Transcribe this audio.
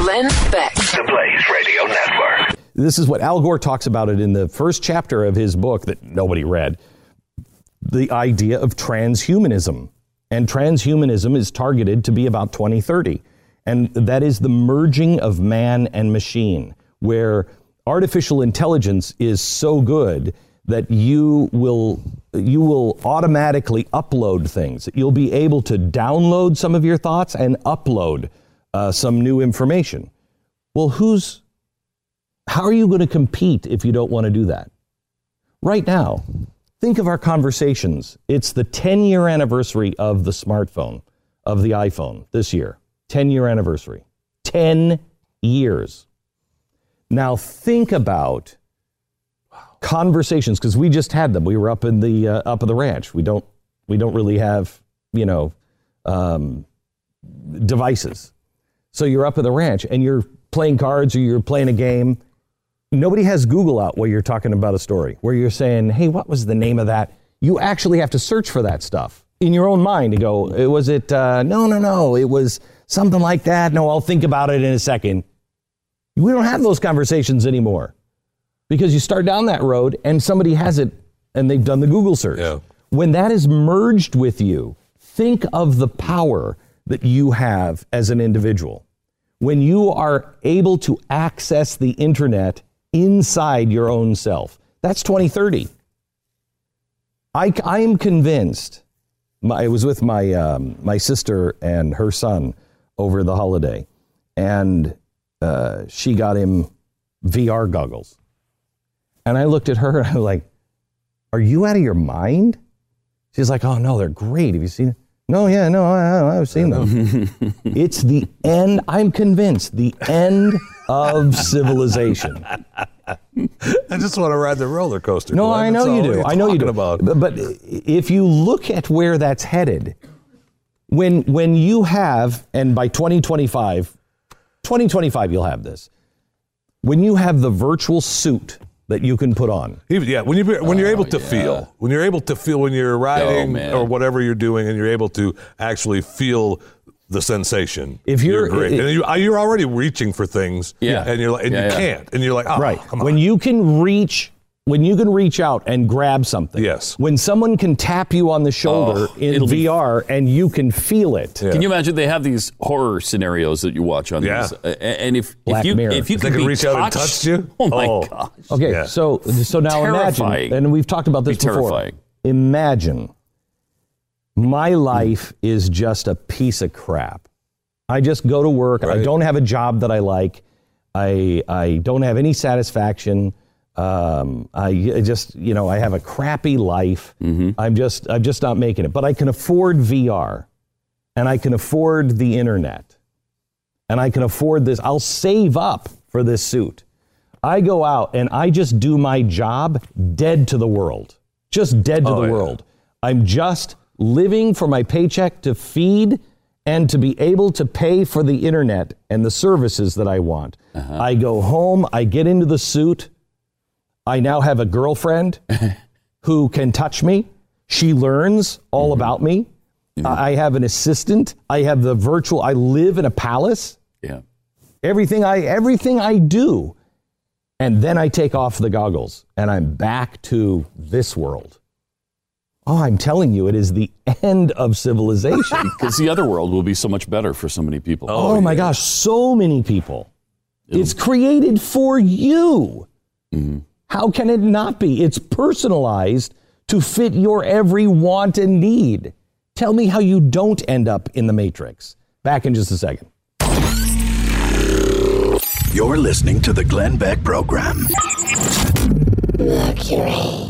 Glenn Beck. The Blaze Radio Network. This is what Al Gore talks about it in the first chapter of his book that nobody read. The idea of transhumanism. And transhumanism is targeted to be about 2030. And that is the merging of man and machine, where artificial intelligence is so good that you will you will automatically upload things. You'll be able to download some of your thoughts and upload uh, some new information. Well, who's, how are you going to compete if you don't want to do that? Right now, think of our conversations. It's the 10 year anniversary of the smartphone, of the iPhone this year. 10 year anniversary. 10 years. Now think about conversations because we just had them. We were up in the uh, up in the ranch. We don't we don't really have you know um, devices. So you're up at the ranch and you're playing cards or you're playing a game. Nobody has Google out while you're talking about a story where you're saying, hey, what was the name of that? You actually have to search for that stuff in your own mind to go, was it, uh, no, no, no, it was something like that. No, I'll think about it in a second. We don't have those conversations anymore because you start down that road and somebody has it and they've done the Google search. Yeah. When that is merged with you, think of the power that you have as an individual. When you are able to access the internet inside your own self, that's 2030. I, I am convinced. My, I was with my um, my sister and her son over the holiday, and uh, she got him VR goggles, and I looked at her and I was like, "Are you out of your mind?" She's like, "Oh no, they're great. Have you seen it?" No, yeah, no, I, have seen them. it's the end, I'm convinced, the end of civilization. I just want to ride the roller coaster. No, Glenn. I know you do. I know you do. About. But, but if you look at where that's headed, when when you have, and by 2025, 2025 you'll have this. When you have the virtual suit that you can put on. Yeah, when you when you're able to yeah. feel, when you're able to feel when you're riding man. or whatever you're doing, and you're able to actually feel the sensation. If you're- great, it- and you, uh, you're already reaching for things, Yeah. and you're like, and Yeah, you yeah. can't, and you're like, oh, right. come on. When you can reach when you can reach out and grab something. Yes. When someone can tap you on the shoulder Oh, in it'll be- VR and you can feel it. Yeah. Can you imagine they have these horror scenarios that you watch on Yeah. these, uh, and if Black if you Mirror. if you If they can could be reach out and touch you? oh my Oh. gosh, Okay, Yeah. so so now Terrifying. imagine, and we've talked about this Be before. terrifying. Imagine my life is just a piece of crap. I just go to work. I don't have a job that I like. I I don't have any satisfaction. Um, I I just you know I have a crappy life. I'm just I'm just not making it. But I can afford VR, and I can afford the internet, and I can afford this. I'll save up for this suit. I go out and I just do my job dead to the world. Just dead to Oh, the yeah. world. I'm just living for my paycheck to feed and to be able to pay for the internet and the services that I want. I go home, I get into the suit. I now have a girlfriend who can touch me. She learns all mm-hmm. about me. Mm-hmm. I have an assistant. I have the virtual I live in a palace yeah. everything I everything I do. And then I take off the goggles and I'm back to this world. Oh, I'm telling you, it is the end of civilization. Because the other world will be so much better for so many people. oh, oh my gosh, so many people. It's created for you. Mm-hmm. How can it not be? It's personalized to fit your every want and need. Tell me how you don't end up in the matrix. Back in just a second. You're listening to the Glenn Beck Program. Mercury.